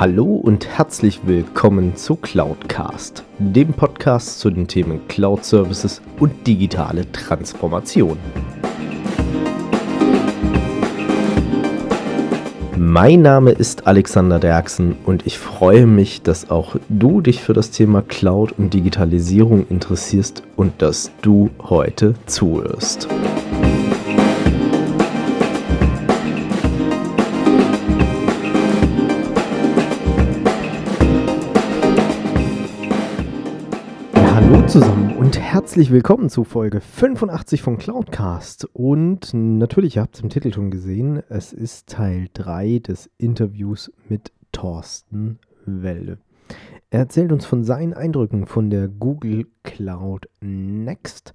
Hallo und herzlich willkommen zu Cloudcast, dem Podcast zu den Themen Cloud Services und digitale Transformation. Mein Name ist Alexander Derksen und ich freue mich, dass auch du dich für das Thema Cloud und Digitalisierung interessierst und dass du heute zuhörst. Zusammen und herzlich willkommen zu Folge 85 von Cloudcast. Und natürlich, ihr habt es im Titel schon gesehen, es ist Teil 3 des Interviews mit Thorsten Welde. Er erzählt uns von seinen Eindrücken von der Google Cloud Next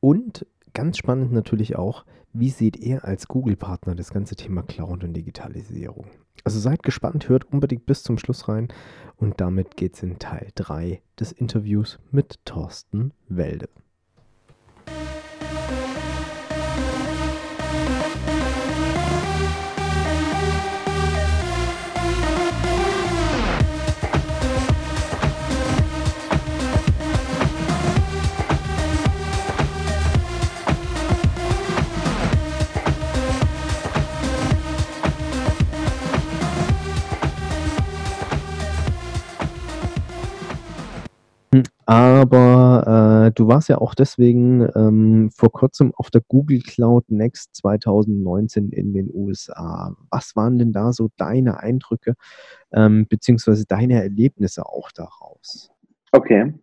und ganz spannend natürlich auch, wie sieht er als Google-Partner das ganze Thema Cloud und Digitalisierung. Also seid gespannt, hört unbedingt bis zum Schluss rein. Und damit geht's in Teil 3 des Interviews mit Thorsten Welde. Aber äh, du warst ja auch deswegen ähm, vor kurzem auf der Google Cloud Next 2019 in den USA. Was waren denn da so deine Eindrücke ähm, beziehungsweise deine Erlebnisse auch daraus? Okay.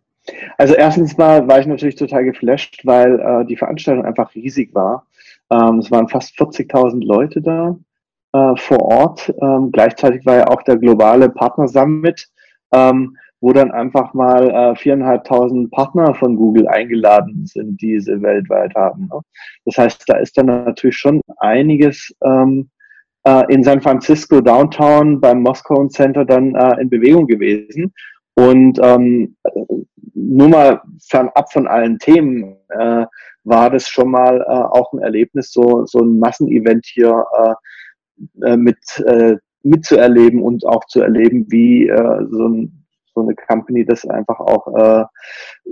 Also erstens mal war ich natürlich total geflasht, weil äh, die Veranstaltung einfach riesig war. Ähm, es waren fast 40.000 Leute da äh, vor Ort. Ähm, gleichzeitig war ja auch der globale Partner Summit. Wo dann einfach mal äh, viereinhalbtausend äh, Partner von Google eingeladen sind, die sie weltweit haben. Ne? Das heißt, da ist dann natürlich schon einiges ähm, äh, in San Francisco Downtown beim Moscow Center dann äh, in Bewegung gewesen. Und ähm, nur mal fernab von allen Themen äh, war das schon mal äh, auch ein Erlebnis, so, so ein Massenevent hier äh, äh mit, äh, mitzuerleben und auch zu erleben, wie äh, so ein so eine Company das einfach auch äh,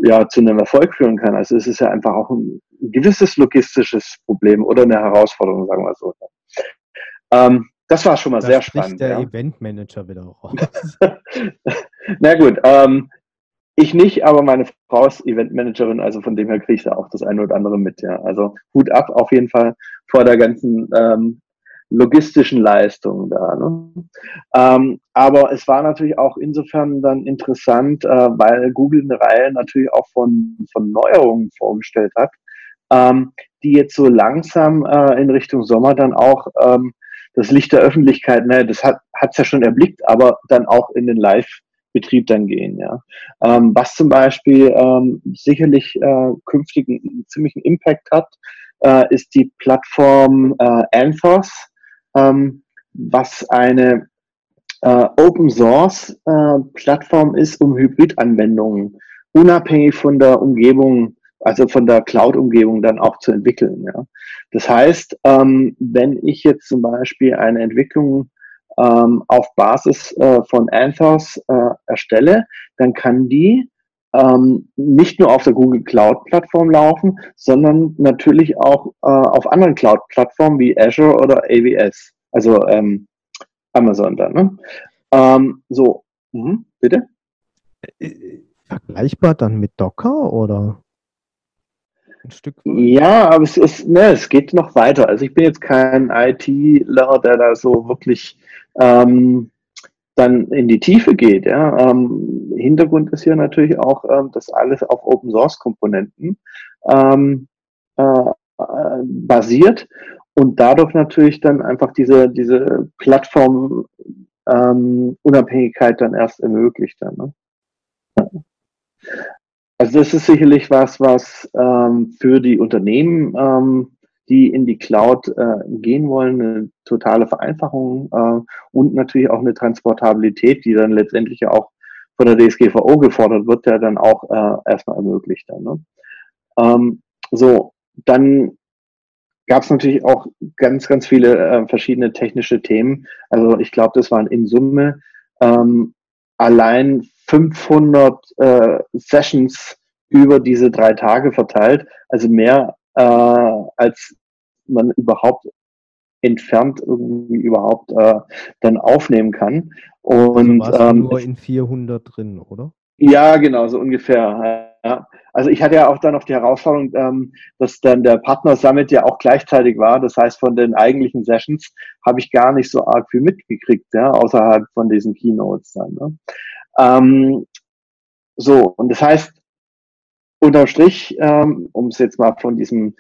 ja zu einem Erfolg führen kann. Also es ist ja einfach auch ein gewisses logistisches Problem oder eine Herausforderung, sagen wir so. Ähm, das war schon mal da sehr spannend. der ja. Eventmanager wieder raus. Na gut, ähm, ich nicht, aber meine Frau ist Eventmanagerin, also von dem her kriege ich da auch das eine oder andere mit. Ja. Also Hut ab auf jeden Fall vor der ganzen ähm, logistischen Leistungen da. Ne? Ähm, aber es war natürlich auch insofern dann interessant, äh, weil Google eine Reihe natürlich auch von, von Neuerungen vorgestellt hat, ähm, die jetzt so langsam äh, in Richtung Sommer dann auch ähm, das Licht der Öffentlichkeit, ne, das hat es ja schon erblickt, aber dann auch in den Live Betrieb dann gehen. Ja. Ähm, was zum Beispiel ähm, sicherlich äh, künftig einen ziemlichen Impact hat, äh, ist die Plattform äh, Anthos ähm, was eine äh, Open Source äh, Plattform ist, um Hybridanwendungen unabhängig von der Umgebung, also von der Cloud-Umgebung dann auch zu entwickeln. Ja. Das heißt, ähm, wenn ich jetzt zum Beispiel eine Entwicklung ähm, auf Basis äh, von Anthos äh, erstelle, dann kann die ähm, nicht nur auf der Google Cloud Plattform laufen, sondern natürlich auch äh, auf anderen Cloud Plattformen wie Azure oder AWS, also ähm, Amazon dann. Ne? Ähm, so, mhm, bitte. Vergleichbar dann mit Docker oder? Ein Stück? Ja, aber es ist, ne, es geht noch weiter. Also ich bin jetzt kein ITler, der da so wirklich ähm, dann in die Tiefe geht. Ja. Hintergrund ist hier natürlich auch, ähm, dass alles auf Open Source Komponenten ähm, äh, äh, basiert und dadurch natürlich dann einfach diese, diese Plattform ähm, Unabhängigkeit dann erst ermöglicht. Dann, ne? Also das ist sicherlich was, was ähm, für die Unternehmen ähm, die in die Cloud äh, gehen wollen, eine totale Vereinfachung äh, und natürlich auch eine Transportabilität, die dann letztendlich auch von der DSGVO gefordert wird, der dann auch äh, erstmal ermöglicht. Dann, ne? ähm, so, dann gab es natürlich auch ganz, ganz viele äh, verschiedene technische Themen. Also ich glaube, das waren in Summe ähm, allein 500 äh, Sessions über diese drei Tage verteilt, also mehr äh, als man überhaupt entfernt irgendwie überhaupt äh, dann aufnehmen kann. Und also ähm, nur in 400 drin, oder? Ja, genau, so ungefähr. Ja. Also ich hatte ja auch dann noch die Herausforderung, ähm, dass dann der Partner Summit ja auch gleichzeitig war. Das heißt, von den eigentlichen Sessions habe ich gar nicht so arg viel mitgekriegt, ja, außerhalb von diesen Keynotes dann. Ne? Ähm, so, und das heißt, unterm Strich, ähm, um es jetzt mal von diesen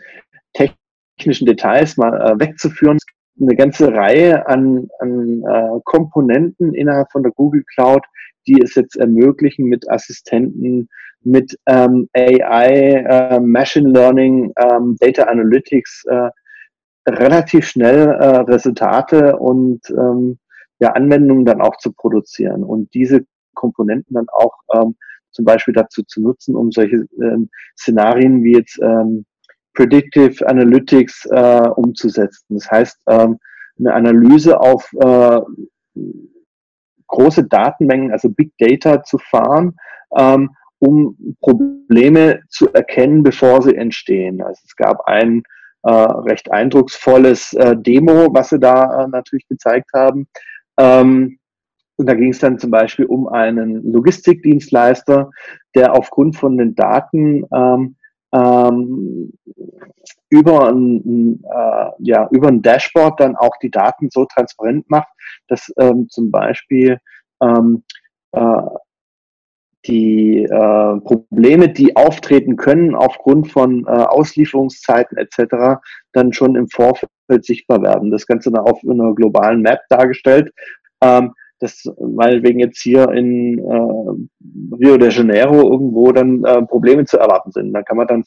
technischen Details mal äh, wegzuführen, eine ganze Reihe an, an äh, Komponenten innerhalb von der Google Cloud, die es jetzt ermöglichen, mit Assistenten, mit ähm, AI, äh, Machine Learning, ähm, Data Analytics äh, relativ schnell äh, Resultate und ähm, ja, Anwendungen dann auch zu produzieren und diese Komponenten dann auch ähm, zum Beispiel dazu zu nutzen, um solche ähm, Szenarien wie jetzt ähm, Predictive Analytics äh, umzusetzen. Das heißt, ähm, eine Analyse auf äh, große Datenmengen, also Big Data zu fahren, ähm, um Probleme zu erkennen, bevor sie entstehen. Also es gab ein äh, recht eindrucksvolles äh, Demo, was sie da äh, natürlich gezeigt haben. Ähm, und da ging es dann zum Beispiel um einen Logistikdienstleister, der aufgrund von den Daten ähm, ähm, über ein, äh, ja, über ein Dashboard dann auch die Daten so transparent macht, dass ähm, zum Beispiel ähm, äh, die äh, Probleme, die auftreten können aufgrund von äh, Auslieferungszeiten etc., dann schon im Vorfeld sichtbar werden. Das Ganze dann auf einer globalen Map dargestellt. Ähm, das meinetwegen jetzt hier in äh, Rio de Janeiro irgendwo dann äh, Probleme zu erwarten sind. Da kann man dann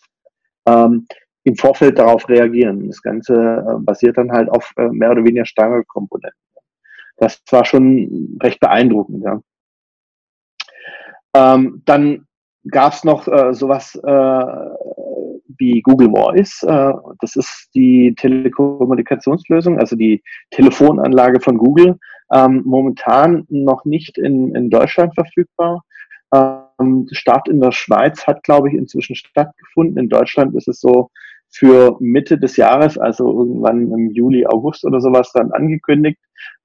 ähm, im Vorfeld darauf reagieren. Das Ganze äh, basiert dann halt auf äh, mehr oder weniger starke Komponenten. Das war schon recht beeindruckend. Ja. Ähm, dann gab es noch äh, sowas äh, wie Google Voice. Äh, das ist die Telekommunikationslösung, also die Telefonanlage von Google. Ähm, momentan noch nicht in, in Deutschland verfügbar. Ähm, Start in der Schweiz hat, glaube ich, inzwischen stattgefunden. In Deutschland ist es so für Mitte des Jahres, also irgendwann im Juli, August oder sowas dann angekündigt.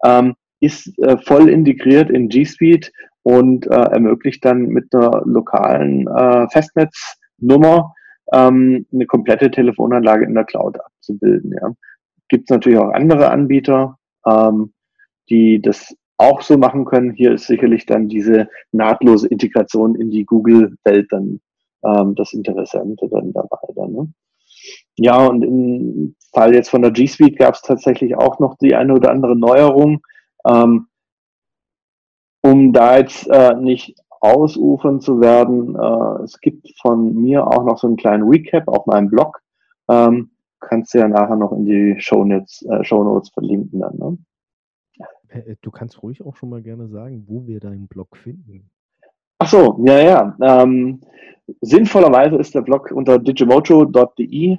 Ähm, ist äh, voll integriert in G Suite und äh, ermöglicht dann mit einer lokalen äh, Festnetznummer ähm, eine komplette Telefonanlage in der Cloud abzubilden. Ja. Gibt es natürlich auch andere Anbieter, ähm, die das auch so machen können. Hier ist sicherlich dann diese nahtlose Integration in die Google-Welt dann ähm, das Interessante dann dabei. Dann, ne? Ja, und im Fall jetzt von der G Suite gab es tatsächlich auch noch die eine oder andere Neuerung. Ähm, um da jetzt äh, nicht ausufern zu werden, äh, es gibt von mir auch noch so einen kleinen Recap auf meinem Blog. Ähm, kannst du ja nachher noch in die Show Notes, äh, Show Notes verlinken dann. Ne? Äh, du kannst ruhig auch schon mal gerne sagen, wo wir deinen Blog finden. Ach so, ja, ja. Ähm, sinnvollerweise ist der Blog unter digimojo.de,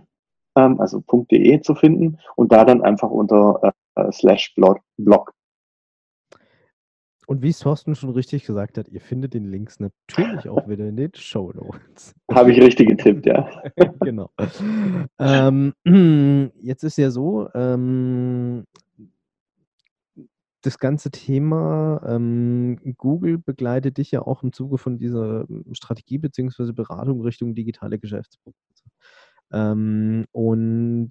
ähm, also .de zu finden und da dann einfach unter äh, slash blog, blog und wie es Thorsten schon richtig gesagt hat, ihr findet den Links natürlich auch wieder in den Show Notes. Habe ich richtig getippt, ja. genau. Ähm, jetzt ist ja so, ähm, das ganze Thema ähm, Google begleitet dich ja auch im Zuge von dieser Strategie bzw. Beratung Richtung digitale Geschäftsprozesse. Ähm, und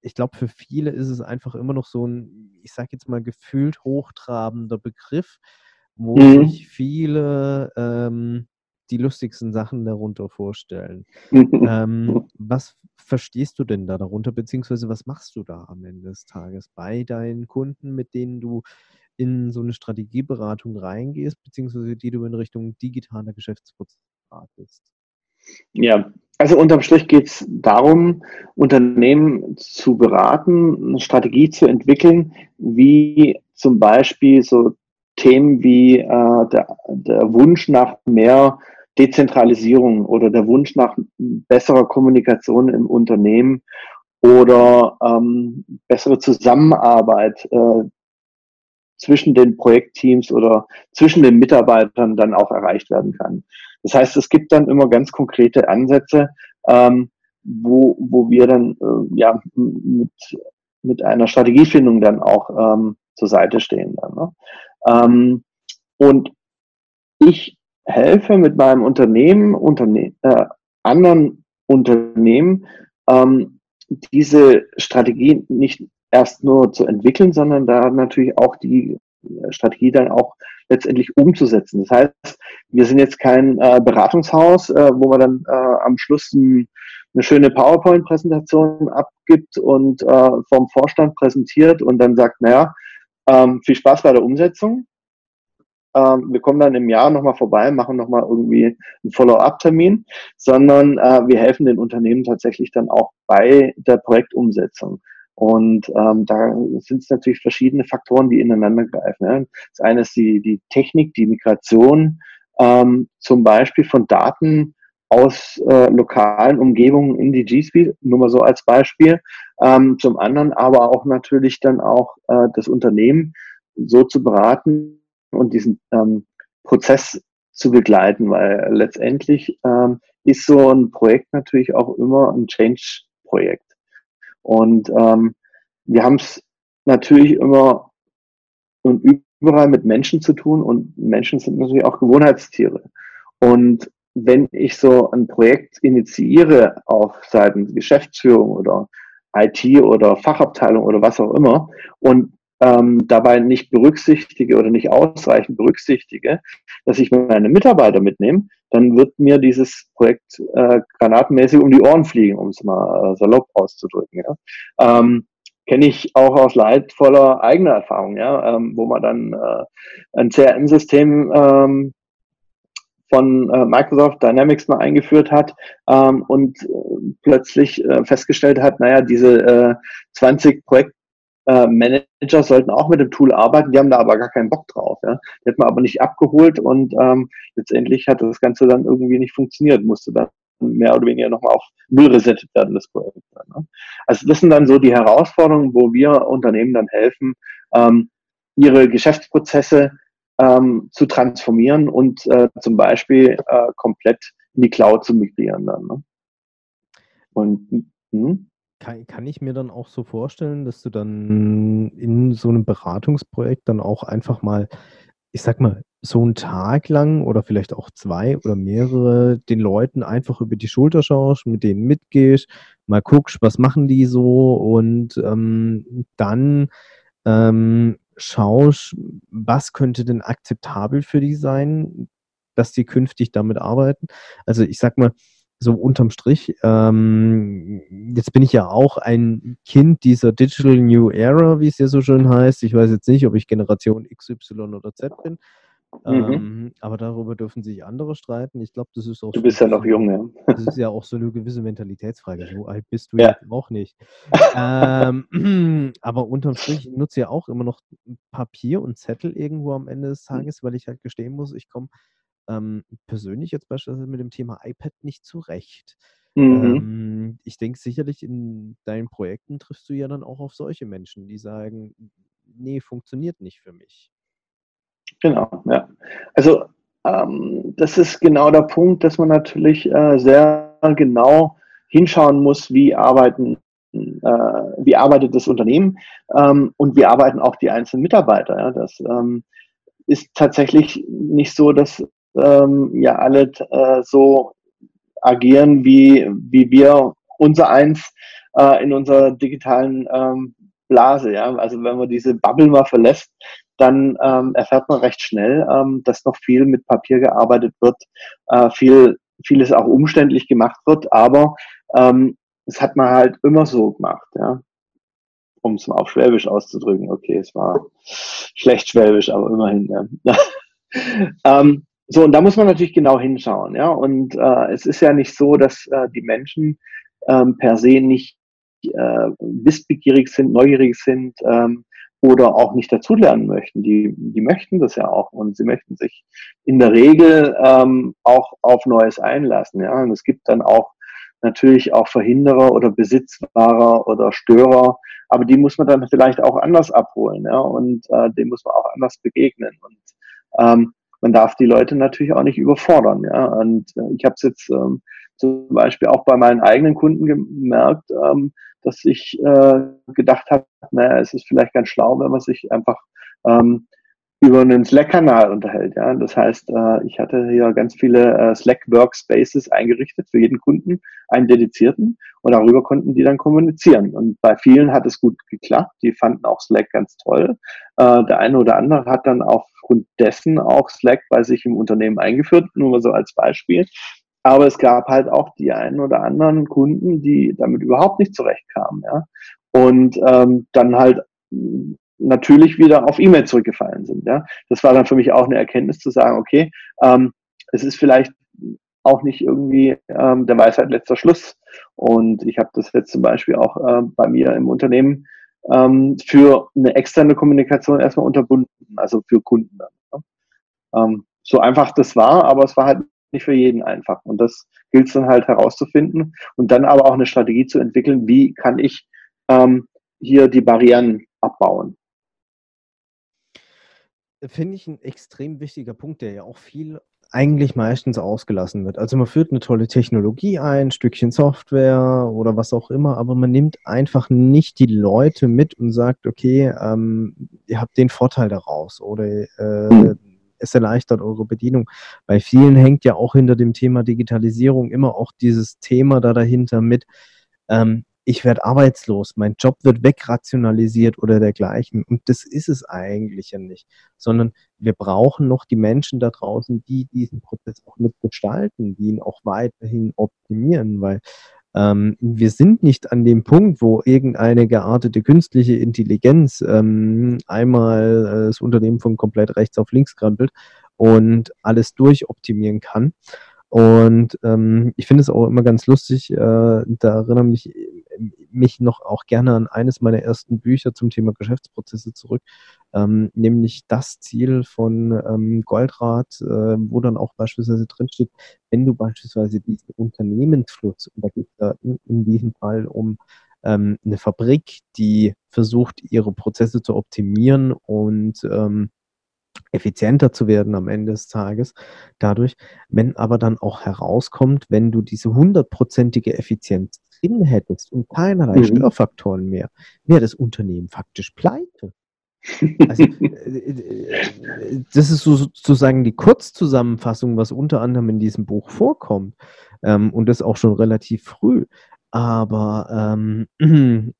ich glaube, für viele ist es einfach immer noch so ein, ich sage jetzt mal, gefühlt hochtrabender Begriff, wo mhm. sich viele ähm, die lustigsten Sachen darunter vorstellen. ähm, was verstehst du denn da darunter, beziehungsweise was machst du da am Ende des Tages bei deinen Kunden, mit denen du in so eine Strategieberatung reingehst, beziehungsweise die du in Richtung digitaler Geschäftsprozess beratest? Ja, also unterm Strich geht es darum, Unternehmen zu beraten, eine Strategie zu entwickeln, wie zum Beispiel so Themen wie äh, der, der Wunsch nach mehr Dezentralisierung oder der Wunsch nach besserer Kommunikation im Unternehmen oder ähm, bessere Zusammenarbeit, äh, zwischen den Projektteams oder zwischen den Mitarbeitern dann auch erreicht werden kann. Das heißt, es gibt dann immer ganz konkrete Ansätze, ähm, wo, wo wir dann äh, ja mit, mit einer Strategiefindung dann auch ähm, zur Seite stehen. Dann, ne? ähm, und ich helfe mit meinem Unternehmen, Unterne äh, anderen Unternehmen, ähm, diese Strategie nicht erst nur zu entwickeln, sondern da natürlich auch die Strategie dann auch letztendlich umzusetzen. Das heißt, wir sind jetzt kein äh, Beratungshaus, äh, wo man dann äh, am Schluss ein, eine schöne PowerPoint-Präsentation abgibt und äh, vom Vorstand präsentiert und dann sagt, naja, ähm, viel Spaß bei der Umsetzung. Ähm, wir kommen dann im Jahr nochmal vorbei, machen nochmal irgendwie einen Follow-up-Termin, sondern äh, wir helfen den Unternehmen tatsächlich dann auch bei der Projektumsetzung. Und ähm, da sind es natürlich verschiedene Faktoren, die ineinander greifen. Ja. Das eine ist die, die Technik, die Migration, ähm, zum Beispiel von Daten aus äh, lokalen Umgebungen in die G Suite, nur mal so als Beispiel. Ähm, zum anderen aber auch natürlich dann auch äh, das Unternehmen so zu beraten und diesen ähm, Prozess zu begleiten, weil letztendlich ähm, ist so ein Projekt natürlich auch immer ein Change-Projekt. Und ähm, wir haben es natürlich immer und überall mit Menschen zu tun und Menschen sind natürlich auch Gewohnheitstiere. Und wenn ich so ein Projekt initiiere auf Seiten Geschäftsführung oder IT oder Fachabteilung oder was auch immer und ähm, dabei nicht berücksichtige oder nicht ausreichend berücksichtige, dass ich meine Mitarbeiter mitnehme, dann wird mir dieses Projekt äh, granatenmäßig um die Ohren fliegen, um es mal äh, salopp auszudrücken. Ja. Ähm, Kenne ich auch aus leidvoller eigener Erfahrung, ja, ähm, wo man dann äh, ein CRM-System ähm, von äh, Microsoft Dynamics mal eingeführt hat ähm, und äh, plötzlich äh, festgestellt hat, naja, diese äh, 20 Projekt äh, Manager sollten auch mit dem Tool arbeiten, die haben da aber gar keinen Bock drauf. Ja. Die hat man aber nicht abgeholt und ähm, letztendlich hat das Ganze dann irgendwie nicht funktioniert, musste dann mehr oder weniger nochmal auf Null resettet werden, das Projekt. Ne? Also das sind dann so die Herausforderungen, wo wir Unternehmen dann helfen, ähm, ihre Geschäftsprozesse ähm, zu transformieren und äh, zum Beispiel äh, komplett in die Cloud zu migrieren dann. Ne? Und mh? Kann, kann ich mir dann auch so vorstellen, dass du dann in so einem Beratungsprojekt dann auch einfach mal, ich sag mal, so einen Tag lang oder vielleicht auch zwei oder mehrere den Leuten einfach über die Schulter schaust, mit denen mitgehst, mal guckst, was machen die so und ähm, dann ähm, schaust, was könnte denn akzeptabel für die sein, dass die künftig damit arbeiten. Also ich sag mal, so unterm Strich, ähm, jetzt bin ich ja auch ein Kind dieser Digital New Era, wie es ja so schön heißt. Ich weiß jetzt nicht, ob ich Generation X, Y oder Z bin. Mhm. Ähm, aber darüber dürfen sich andere streiten. Ich glaube, das ist auch. Du bist so ja noch jung, ja. Das ist ja auch so eine gewisse Mentalitätsfrage. So alt bist du ja jetzt auch nicht. ähm, aber unterm Strich nutze ja auch immer noch Papier und Zettel irgendwo am Ende des mhm. Tages, weil ich halt gestehen muss, ich komme ähm, persönlich jetzt beispielsweise mit dem Thema iPad nicht zurecht. Mhm. Ähm, ich denke sicherlich in deinen Projekten triffst du ja dann auch auf solche Menschen, die sagen, nee, funktioniert nicht für mich. Genau, ja. Also ähm, das ist genau der Punkt, dass man natürlich äh, sehr genau hinschauen muss, wie arbeiten äh, wie arbeitet das Unternehmen ähm, und wie arbeiten auch die einzelnen Mitarbeiter. Ja? Das ähm, ist tatsächlich nicht so, dass ähm, ja alle äh, so agieren, wie, wie wir unser eins äh, in unserer digitalen ähm, Blase. Ja? Also wenn man diese Bubble mal verlässt, dann ähm, erfährt man recht schnell, ähm, dass noch viel mit Papier gearbeitet wird, äh, viel, vieles auch umständlich gemacht wird, aber ähm, das hat man halt immer so gemacht, ja. Um es mal auf Schwäbisch auszudrücken. Okay, es war schlecht Schwäbisch, aber immerhin. Ja. ähm, so, und da muss man natürlich genau hinschauen, ja. Und äh, es ist ja nicht so, dass äh, die Menschen ähm, per se nicht äh, wissbegierig sind, neugierig sind ähm, oder auch nicht dazulernen möchten. Die, die möchten das ja auch und sie möchten sich in der Regel ähm, auch auf Neues einlassen, ja. Und es gibt dann auch natürlich auch Verhinderer oder Besitzwahrer oder Störer, aber die muss man dann vielleicht auch anders abholen, ja, und äh, dem muss man auch anders begegnen. Und ähm, man darf die Leute natürlich auch nicht überfordern, ja. Und äh, ich habe es jetzt ähm, zum Beispiel auch bei meinen eigenen Kunden gemerkt, ähm, dass ich äh, gedacht habe, naja, es ist vielleicht ganz schlau, wenn man sich einfach ähm, über einen Slack-Kanal unterhält. Ja? Das heißt, äh, ich hatte hier ganz viele äh, Slack-Workspaces eingerichtet für jeden Kunden, einen dedizierten, und darüber konnten die dann kommunizieren. Und bei vielen hat es gut geklappt. Die fanden auch Slack ganz toll. Äh, der eine oder andere hat dann aufgrund dessen auch Slack bei sich im Unternehmen eingeführt, nur mal so als Beispiel. Aber es gab halt auch die einen oder anderen Kunden, die damit überhaupt nicht zurechtkamen. Ja? Und ähm, dann halt natürlich wieder auf E-Mail zurückgefallen sind. Ja? Das war dann für mich auch eine Erkenntnis zu sagen, okay, ähm, es ist vielleicht auch nicht irgendwie ähm, der Weisheit letzter Schluss. Und ich habe das jetzt zum Beispiel auch äh, bei mir im Unternehmen ähm, für eine externe Kommunikation erstmal unterbunden, also für Kunden dann. Ja? Ähm, so einfach das war, aber es war halt nicht für jeden einfach. Und das gilt es dann halt herauszufinden und dann aber auch eine Strategie zu entwickeln, wie kann ich ähm, hier die Barrieren abbauen. Finde ich ein extrem wichtiger Punkt, der ja auch viel eigentlich meistens ausgelassen wird. Also man führt eine tolle Technologie ein, Stückchen Software oder was auch immer, aber man nimmt einfach nicht die Leute mit und sagt, okay, ähm, ihr habt den Vorteil daraus oder äh, es erleichtert eure Bedienung. Bei vielen hängt ja auch hinter dem Thema Digitalisierung immer auch dieses Thema da dahinter mit, ähm, ich werde arbeitslos, mein Job wird wegrationalisiert oder dergleichen. Und das ist es eigentlich ja nicht, sondern wir brauchen noch die Menschen da draußen, die diesen Prozess auch mitgestalten, die ihn auch weiterhin optimieren, weil ähm, wir sind nicht an dem Punkt, wo irgendeine geartete künstliche Intelligenz ähm, einmal äh, das Unternehmen von komplett rechts auf links krempelt und alles durchoptimieren kann. Und ähm, ich finde es auch immer ganz lustig, äh, da erinnere mich mich noch auch gerne an eines meiner ersten Bücher zum Thema Geschäftsprozesse zurück, ähm, nämlich das Ziel von ähm, Goldrad, äh, wo dann auch beispielsweise drinsteht, wenn du beispielsweise diesen Unternehmensfluss, und da geht in, in diesem Fall um ähm, eine Fabrik, die versucht, ihre Prozesse zu optimieren und ähm, effizienter zu werden am Ende des Tages. Dadurch, wenn aber dann auch herauskommt, wenn du diese hundertprozentige Effizienz drin hättest und keinerlei mhm. Störfaktoren mehr, wäre das Unternehmen faktisch pleite. Also, äh, äh, das ist sozusagen die Kurzzusammenfassung, was unter anderem in diesem Buch vorkommt. Ähm, und das auch schon relativ früh. Aber ähm,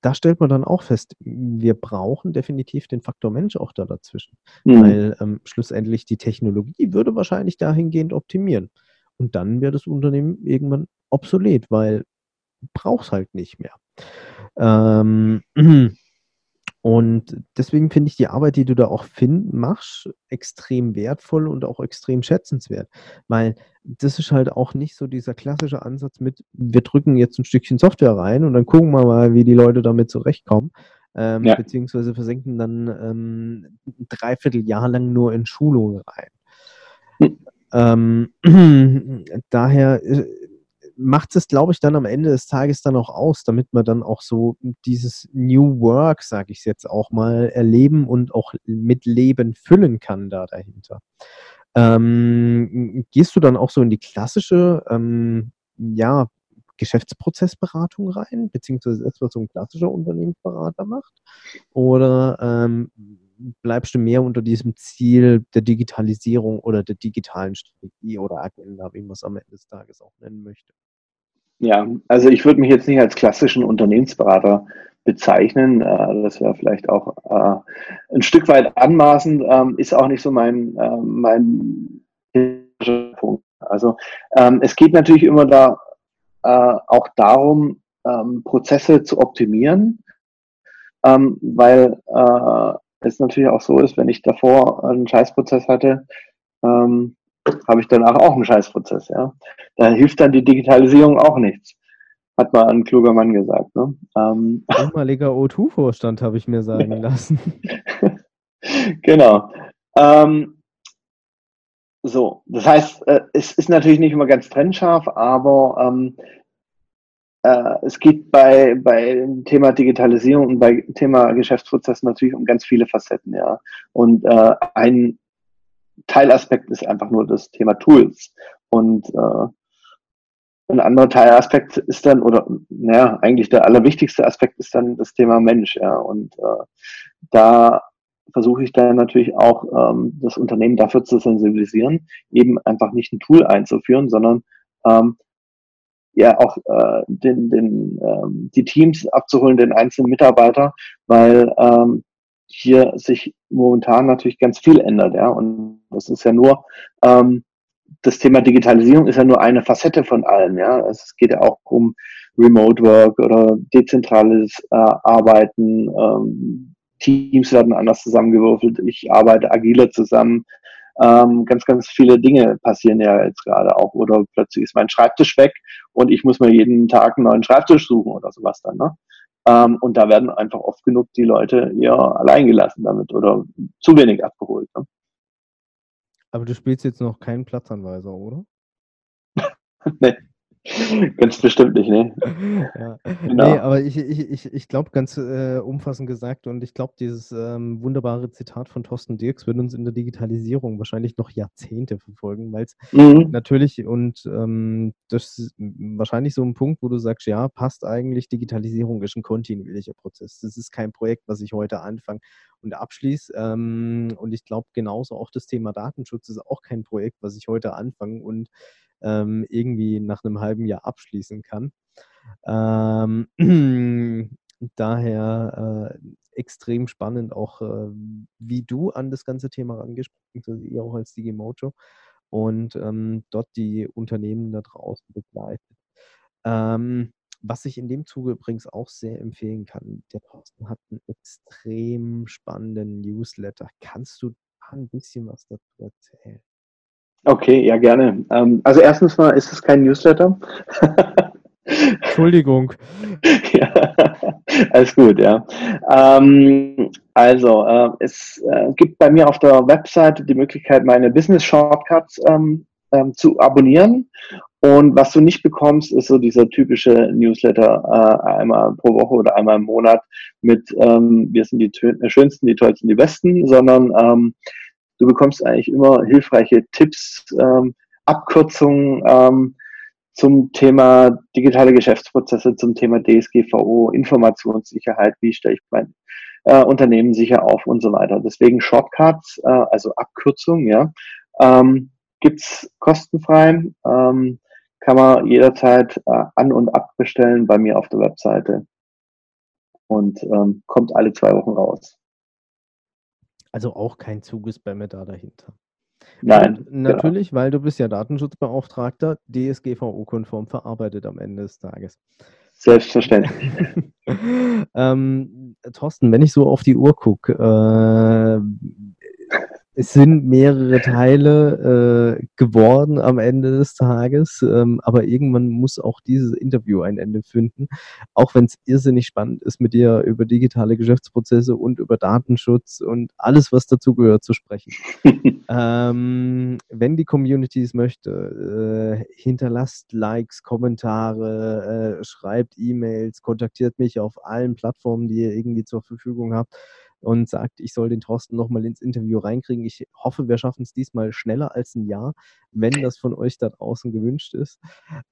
da stellt man dann auch fest, wir brauchen definitiv den Faktor Mensch auch da dazwischen. Mhm. Weil ähm, schlussendlich die Technologie würde wahrscheinlich dahingehend optimieren. Und dann wäre das Unternehmen irgendwann obsolet, weil braucht es halt nicht mehr. Ähm, und deswegen finde ich die Arbeit, die du da auch find, machst, extrem wertvoll und auch extrem schätzenswert. Weil das ist halt auch nicht so dieser klassische Ansatz mit, wir drücken jetzt ein Stückchen Software rein und dann gucken wir mal, wie die Leute damit zurechtkommen. Ähm, ja. Beziehungsweise versenken dann ähm, ein Dreivierteljahr lang nur in Schulungen rein. Hm. Ähm, daher äh, macht es, glaube ich, dann am Ende des Tages dann auch aus, damit man dann auch so dieses New Work, sage ich jetzt auch mal, erleben und auch mit Leben füllen kann da dahinter. Ähm, gehst du dann auch so in die klassische, ähm, ja, Geschäftsprozessberatung rein, beziehungsweise das, was so ein klassischer Unternehmensberater macht? Oder ähm, bleibst du mehr unter diesem Ziel der Digitalisierung oder der digitalen Strategie oder Agenda, wie man es am Ende des Tages auch nennen möchte? Ja, also ich würde mich jetzt nicht als klassischen Unternehmensberater bezeichnen. Äh, das wäre vielleicht auch äh, ein Stück weit anmaßend, ähm, ist auch nicht so mein, äh, mein Punkt. Also ähm, es geht natürlich immer da auch darum, ähm, Prozesse zu optimieren, weil es natürlich auch so ist, wenn ich davor einen Scheißprozess hatte, habe ich danach auch einen Scheißprozess. Ja? Da hilft dann die Digitalisierung auch nichts. Hat mal ein kluger Mann gesagt. Ne? Ähm. Ehemaliger O2-Vorstand habe ich mir sagen lassen. genau. Ähm, so, das heißt, äh, es ist natürlich nicht immer ganz trennscharf, aber ähm, äh, es geht bei, bei Thema Digitalisierung und bei Thema Geschäftsprozess natürlich um ganz viele Facetten, ja. Und äh, ein Teilaspekt ist einfach nur das Thema Tools. Und äh, ein anderer Teilaspekt ist dann, oder naja, eigentlich der allerwichtigste Aspekt ist dann das Thema Mensch, ja. Und äh, da versuche ich dann natürlich auch ähm, das Unternehmen dafür zu sensibilisieren, eben einfach nicht ein Tool einzuführen, sondern ähm, ja auch äh, den, den, ähm, die Teams abzuholen, den einzelnen Mitarbeiter, weil ähm, hier sich momentan natürlich ganz viel ändert, ja. Und das ist ja nur ähm, das Thema Digitalisierung ist ja nur eine Facette von allem, ja. Es geht ja auch um Remote Work oder dezentrales äh, Arbeiten. Ähm, Teams werden anders zusammengewürfelt. Ich arbeite agiler zusammen. Ähm, ganz, ganz viele Dinge passieren ja jetzt gerade auch. Oder plötzlich ist mein Schreibtisch weg und ich muss mir jeden Tag einen neuen Schreibtisch suchen oder sowas dann. Ne? Ähm, und da werden einfach oft genug die Leute eher allein gelassen damit oder zu wenig abgeholt. Ne? Aber du spielst jetzt noch keinen Platzanweiser, oder? nee. Ganz bestimmt nicht, ne? Ja. Genau. Nee, aber ich, ich, ich, ich glaube, ganz äh, umfassend gesagt, und ich glaube, dieses ähm, wunderbare Zitat von Thorsten Dirks wird uns in der Digitalisierung wahrscheinlich noch Jahrzehnte verfolgen, weil es mhm. natürlich und ähm, das ist wahrscheinlich so ein Punkt, wo du sagst, ja, passt eigentlich, Digitalisierung ist ein kontinuierlicher Prozess. Das ist kein Projekt, was ich heute anfange und abschließe. Ähm, und ich glaube, genauso auch das Thema Datenschutz ist auch kein Projekt, was ich heute anfange und ähm, irgendwie nach einem halben Jahr abschließen kann. Ähm, daher äh, extrem spannend auch, äh, wie du an das ganze Thema rangesprochen bist, ihr auch als Digimojo und ähm, dort die Unternehmen da draußen begleitet. Ähm, was ich in dem Zuge übrigens auch sehr empfehlen kann, der Thorsten hat einen extrem spannenden Newsletter. Kannst du da ein bisschen was dazu erzählen? Okay, ja, gerne. Ähm, also erstens mal ist es kein Newsletter. Entschuldigung. ja, alles gut, ja. Ähm, also, äh, es äh, gibt bei mir auf der Webseite die Möglichkeit, meine Business Shortcuts ähm, ähm, zu abonnieren. Und was du nicht bekommst, ist so dieser typische Newsletter äh, einmal pro Woche oder einmal im Monat mit ähm, wir sind die schönsten, die tollsten, die besten, sondern ähm, Du bekommst eigentlich immer hilfreiche Tipps, ähm, Abkürzungen ähm, zum Thema digitale Geschäftsprozesse, zum Thema DSGVO, Informationssicherheit, wie stelle ich mein äh, Unternehmen sicher auf und so weiter. Deswegen Shortcuts, äh, also Abkürzungen, ja, ähm, gibt's kostenfrei, ähm, kann man jederzeit äh, an und abbestellen bei mir auf der Webseite und ähm, kommt alle zwei Wochen raus. Also auch kein Zugespamme da dahinter. Nein. Und genau. natürlich, genau. weil du bist ja Datenschutzbeauftragter, DSGVO-konform verarbeitet am Ende des Tages. Selbstverständlich. ähm, Thorsten, wenn ich so auf die Uhr gucke, äh, es sind mehrere Teile äh, geworden am Ende des Tages, ähm, aber irgendwann muss auch dieses Interview ein Ende finden, auch wenn es irrsinnig spannend ist, mit dir über digitale Geschäftsprozesse und über Datenschutz und alles, was dazugehört, zu sprechen. ähm, wenn die Community es möchte, äh, hinterlasst Likes, Kommentare, äh, schreibt E-Mails, kontaktiert mich auf allen Plattformen, die ihr irgendwie zur Verfügung habt und sagt, ich soll den Thorsten nochmal ins Interview reinkriegen. Ich hoffe, wir schaffen es diesmal schneller als ein Jahr, wenn das von euch da draußen gewünscht ist.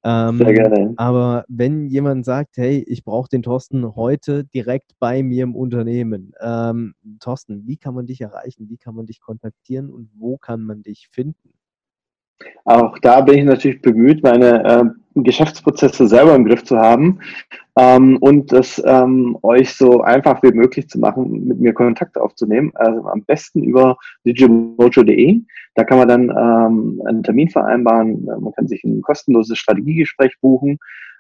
Ähm, Sehr gerne. Aber wenn jemand sagt, hey, ich brauche den Thorsten heute direkt bei mir im Unternehmen. Ähm, Thorsten, wie kann man dich erreichen? Wie kann man dich kontaktieren und wo kann man dich finden? Auch da bin ich natürlich bemüht, meine äh, Geschäftsprozesse selber im Griff zu haben ähm, und das ähm, euch so einfach wie möglich zu machen, mit mir Kontakt aufzunehmen. Also am besten über digimojo.de. Da kann man dann ähm, einen Termin vereinbaren. Man kann sich ein kostenloses Strategiegespräch buchen.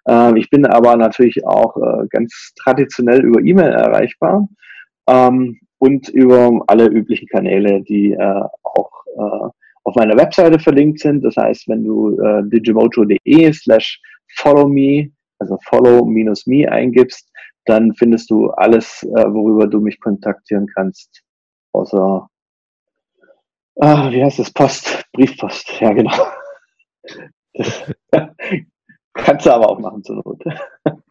Äh, ich bin aber natürlich auch äh, ganz traditionell über E-Mail erreichbar ähm, und über alle üblichen Kanäle, die äh, auch äh, auf meiner Webseite verlinkt sind. Das heißt, wenn du äh, digimojo.de slash follow me, also follow minus me eingibst, dann findest du alles, äh, worüber du mich kontaktieren kannst. Außer, ah, wie heißt das? Post, Briefpost, ja genau. Kannst du aber auch machen zur Not.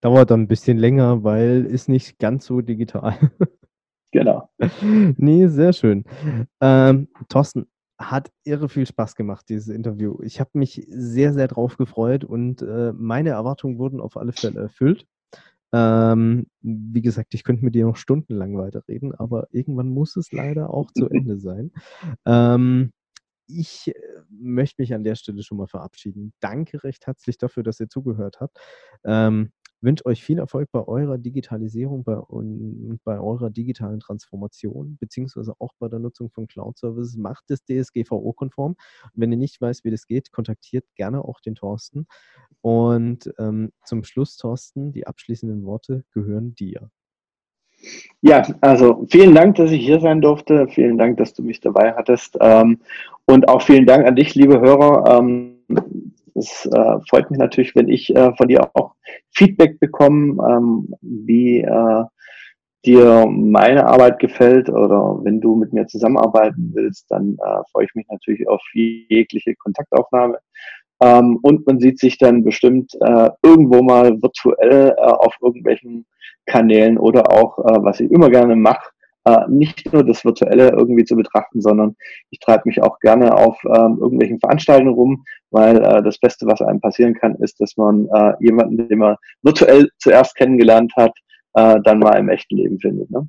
dauert dann ein bisschen länger, weil ist nicht ganz so digital. Genau. nee, sehr schön. Ähm, Thorsten, hat irre viel Spaß gemacht, dieses Interview. Ich habe mich sehr, sehr drauf gefreut und äh, meine Erwartungen wurden auf alle Fälle erfüllt. Ähm, wie gesagt, ich könnte mit dir noch stundenlang weiterreden, aber irgendwann muss es leider auch zu Ende sein. Ähm, ich äh, möchte mich an der Stelle schon mal verabschieden. Danke recht herzlich dafür, dass ihr zugehört habt. Ähm, wünsche euch viel Erfolg bei eurer Digitalisierung bei, und bei eurer digitalen Transformation, beziehungsweise auch bei der Nutzung von Cloud-Services. Macht es DSGVO-konform. Wenn ihr nicht weißt, wie das geht, kontaktiert gerne auch den Thorsten. Und ähm, zum Schluss, Thorsten, die abschließenden Worte gehören dir. Ja, also vielen Dank, dass ich hier sein durfte. Vielen Dank, dass du mich dabei hattest. Ähm, und auch vielen Dank an dich, liebe Hörer. Es äh, freut mich natürlich, wenn ich äh, von dir auch Feedback bekomme, ähm, wie äh, dir meine Arbeit gefällt oder wenn du mit mir zusammenarbeiten willst, dann äh, freue ich mich natürlich auf jegliche Kontaktaufnahme. Ähm, und man sieht sich dann bestimmt äh, irgendwo mal virtuell äh, auf irgendwelchen Kanälen oder auch, äh, was ich immer gerne mache, äh, nicht nur das Virtuelle irgendwie zu betrachten, sondern ich treibe mich auch gerne auf ähm, irgendwelchen Veranstaltungen rum, weil äh, das Beste, was einem passieren kann, ist, dass man äh, jemanden, den man virtuell zuerst kennengelernt hat, äh, dann mal im echten Leben findet. Ne?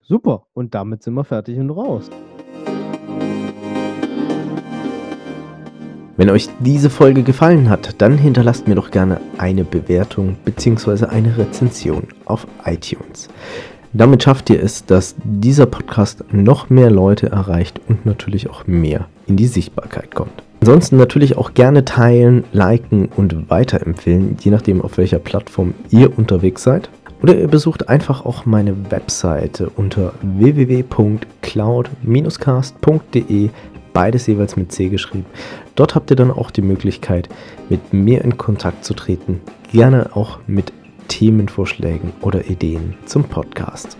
Super, und damit sind wir fertig und raus. Wenn euch diese Folge gefallen hat, dann hinterlasst mir doch gerne eine Bewertung bzw. eine Rezension auf iTunes. Damit schafft ihr es, dass dieser Podcast noch mehr Leute erreicht und natürlich auch mehr in die Sichtbarkeit kommt. Ansonsten natürlich auch gerne teilen, liken und weiterempfehlen, je nachdem auf welcher Plattform ihr unterwegs seid. Oder ihr besucht einfach auch meine Webseite unter www.cloud-cast.de beides jeweils mit C geschrieben. Dort habt ihr dann auch die Möglichkeit, mit mir in Kontakt zu treten, gerne auch mit Themenvorschlägen oder Ideen zum Podcast.